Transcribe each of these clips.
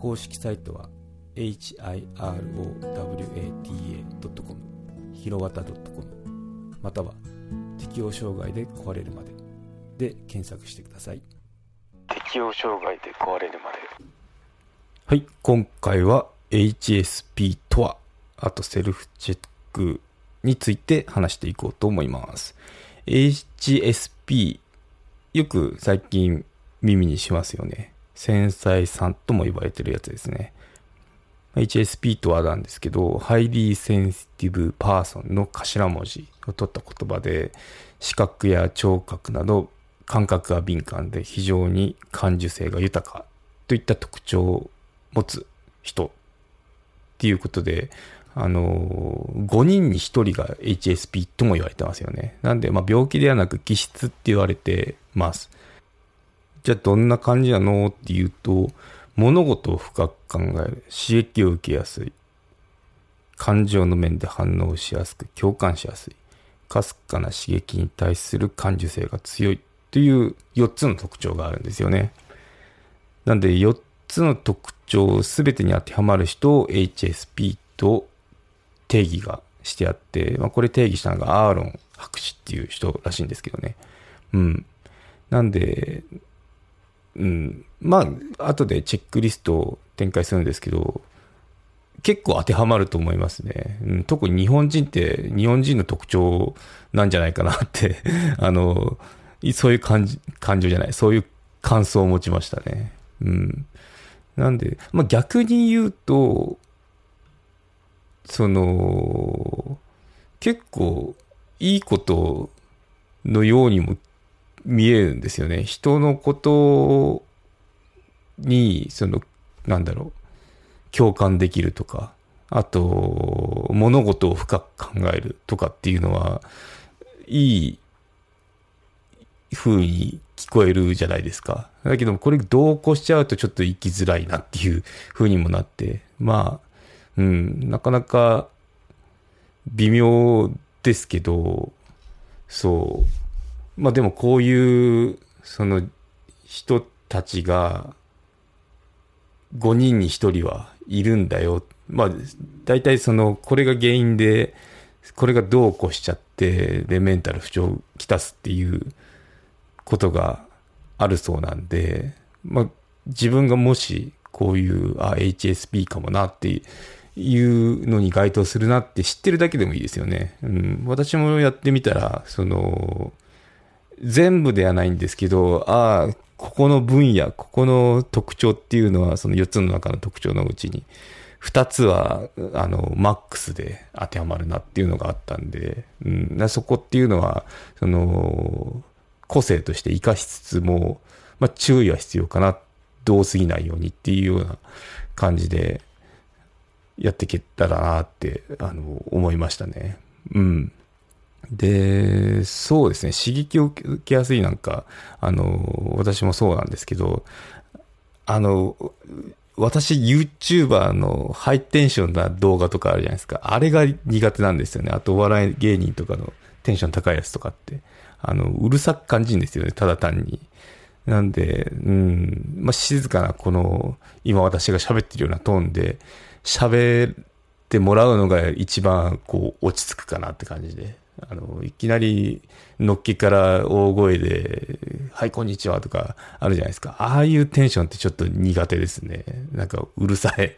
公式サイトは hirowata.com ひろわた .com または適応障害で壊れるまで。で検索してください。適応障害で壊れるまで。はい今回は HSP とはあとセルフチェックについて話していこうと思います。HSP よく最近耳にしますよね繊細さんとも呼ばれてるやつですね HSP とはなんですけど、 Highly Sensitive Person の頭文字を取った言葉で、視覚や聴覚など感覚が敏感で非常に感受性が豊かといった特徴を持つ人っていうことで、あの、5人に1人が HSP とも言われてますよね。なんで、まあ、病気ではなく気質って言われてます。じゃあどんな感じなの？っていうと、物事を深く考える、刺激を受けやすい、感情の面で反応しやすく、共感しやすい、かすかな刺激に対する感受性が強いという4つの特徴があるんですよね。なんで4つの特徴すべてに当てはまる人を HSP と定義がしてあって、まあ、これ定義したのがアーロン博士っていう人らしいんですけどね。うん。なんで、うん。まあ、後でチェックリストを展開するんですけど、結構当てはまると思いますね。うん、特に日本人って日本人の特徴なんじゃないかなって あの、そういう感じ、感情じゃない、そういう感想を持ちましたね。うん。なんで、まあ逆に言うと、その、結構いいことのようにも見えるんですよね。人のことに、その、なんだろう、共感できるとか、あと、物事を深く考えるとかっていうのは、いい風に聞こえるじゃないですか。だけど、これ同行しちゃうとちょっと生きづらいなっていう風にもなって、まあ、うん、なかなか微妙ですけど、そう、まあでもこういう、その人たちが、5人に1人はいるんだよ。まあ、大体その、これが原因で、これがどう起こしちゃって、で、メンタル不調をきたすっていうことがあるそうなんで、まあ、自分がもし、こういう、あ、HSP かもなっていうのに該当するなって知ってるだけでもいいですよね。うん。私もやってみたら、その、全部ではないんですけど、ああ、ここの分野、ここの特徴っていうのは、その4つの中の特徴のうちに、2つは、あの、マックスで当てはまるなっていうのがあったんで、うん、そこっていうのは、その、個性として活かしつつも、まあ、注意は必要かな、どうすぎないようにっていうような感じで、やっていけたらなって、あの、思いましたね。うん。で、そうですね、刺激を受けやすいなんか、あの、私もそうなんですけど、あの、私 YouTuber のハイテンションな動画とかあるじゃないですか。あれが苦手なんですよね。あとお笑い芸人とかのテンション高いやつとかって。あの、うるさく感じるんですよね、ただ単に。なんで、うん、まあ、静かなこの、今私が喋ってるようなトーンで、喋ってもらうのが一番こう落ち着くかなって感じで。あの、いきなり、のっけから大声で、はい、こんにちはとか、あるじゃないですか。ああいうテンションってちょっと苦手ですね。なんか、うるさい。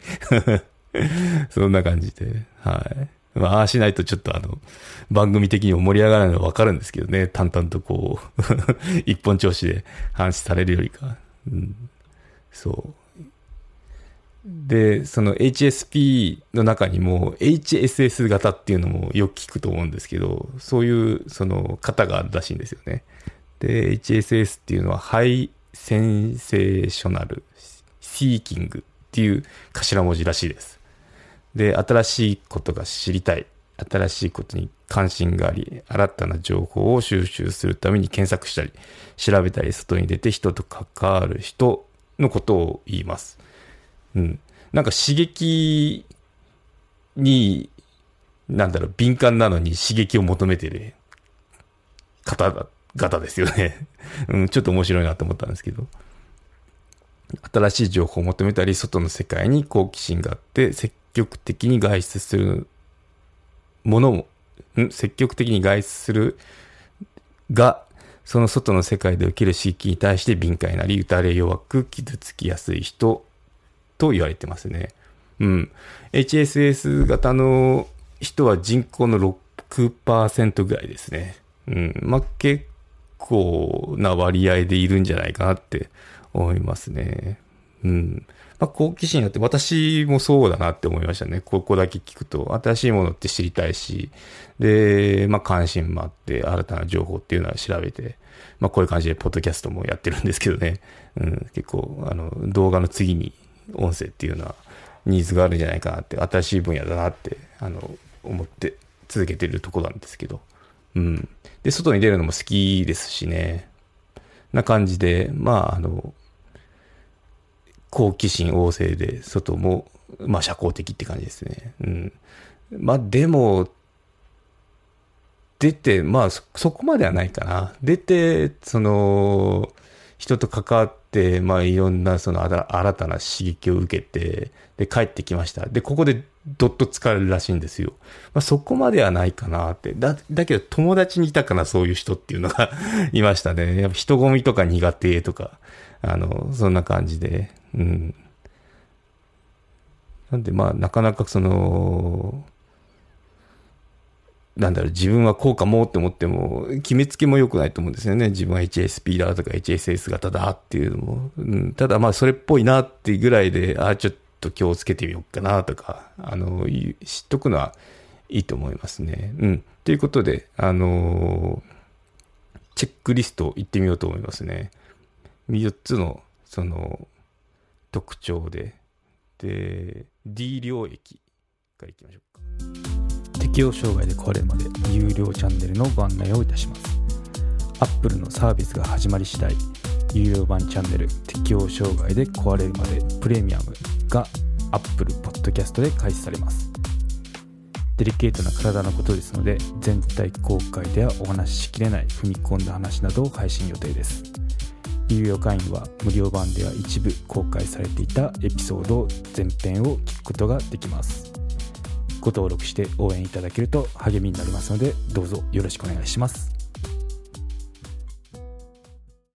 そんな感じで。はい。まあ、ああしないとちょっとあの、番組的にも盛り上がらないのはわかるんですけどね。淡々とこう 一本調子で話されるよりか。うん、そう。で、その HSP の中にも HSS 型っていうのもよく聞くと思うんですけど、そういうその型があるらしいんですよね。で、HSS っていうのはハイセンセーショナル、seeking っていう頭文字らしいです。で、新しいことが知りたい。新しいことに関心があり、新たな情報を収集するために検索したり、調べたり、外に出て人と関わる人のことを言います。うん。なんか刺激に、なんだろう、敏感なのに刺激を求めてる方だ、方ですよね。うん、ちょっと面白いなと思ったんですけど。新しい情報を求めたり、外の世界に好奇心があって、積極的に外出するものも、ん積極的に外出するが、その外の世界で受ける刺激に対して敏感になり、打たれ弱く傷つきやすい人と言われてますね。うん。HSS 型の人は人口の6%ぐらいですね。うん。まあ、結構な割合でいるんじゃないかなって思いますね。うん。まあ、好奇心あって、私もそうだなって思いましたね。ここだけ聞くと、新しいものって知りたいし、で、まあ、関心もあって、新たな情報っていうのは調べて、まあ、こういう感じで、ポッドキャストもやってるんですけどね。うん、結構、あの、動画の次に音声っていうのは、ニーズがあるんじゃないかなって、新しい分野だなって、あの、思って続けてるとこなんですけど。うん。で、外に出るのも好きですしね。な感じで、まあ、あの、好奇心旺盛で、外も、まあ、社交的って感じですね。うん。まあ、でも、出て、まあそ、そこまではないかな。出て、その、人と関わって、まあ、いろんな、その、新たな刺激を受けて、で、帰ってきました。で、ここで、どっと疲れるらしいんですよ。まあ、そこまではないかなって。だ、だけど、友達にいたかな、そういう人っていうのが いましたね。やっぱ人混みとか苦手とか、あの、そんな感じで。うん。なんで、まあ、なかなかその、なんだろう、自分はこうかもって思っても、決めつけも良くないと思うんですよね。自分は HSP だとか HSS 型だっていうのも。うん、ただまあ、それっぽいなっていうぐらいで、ああ、ちょっと気をつけてみようかなとか、あの、知っとくのはいいと思いますね。うん。ということで、あのチェックリスト行ってみようと思いますね。4つの、その、特徴で、で、D 領域から行きましょうか。適応障害で壊れるまで有料チャンネルのご案内をいたします。Apple のサービスが始まり次第有料版チャンネル適応障害で壊れるまでプレミアムが Apple Podcast で開始されます。デリケートな体のことですので全体公開ではお話ししきれない踏み込んだ話などを配信予定です。有料会員は無料版では一部公開されていたエピソード全編を聞くことができます。ご登録して応援いただけると励みになりますのでどうぞよろしくお願いします。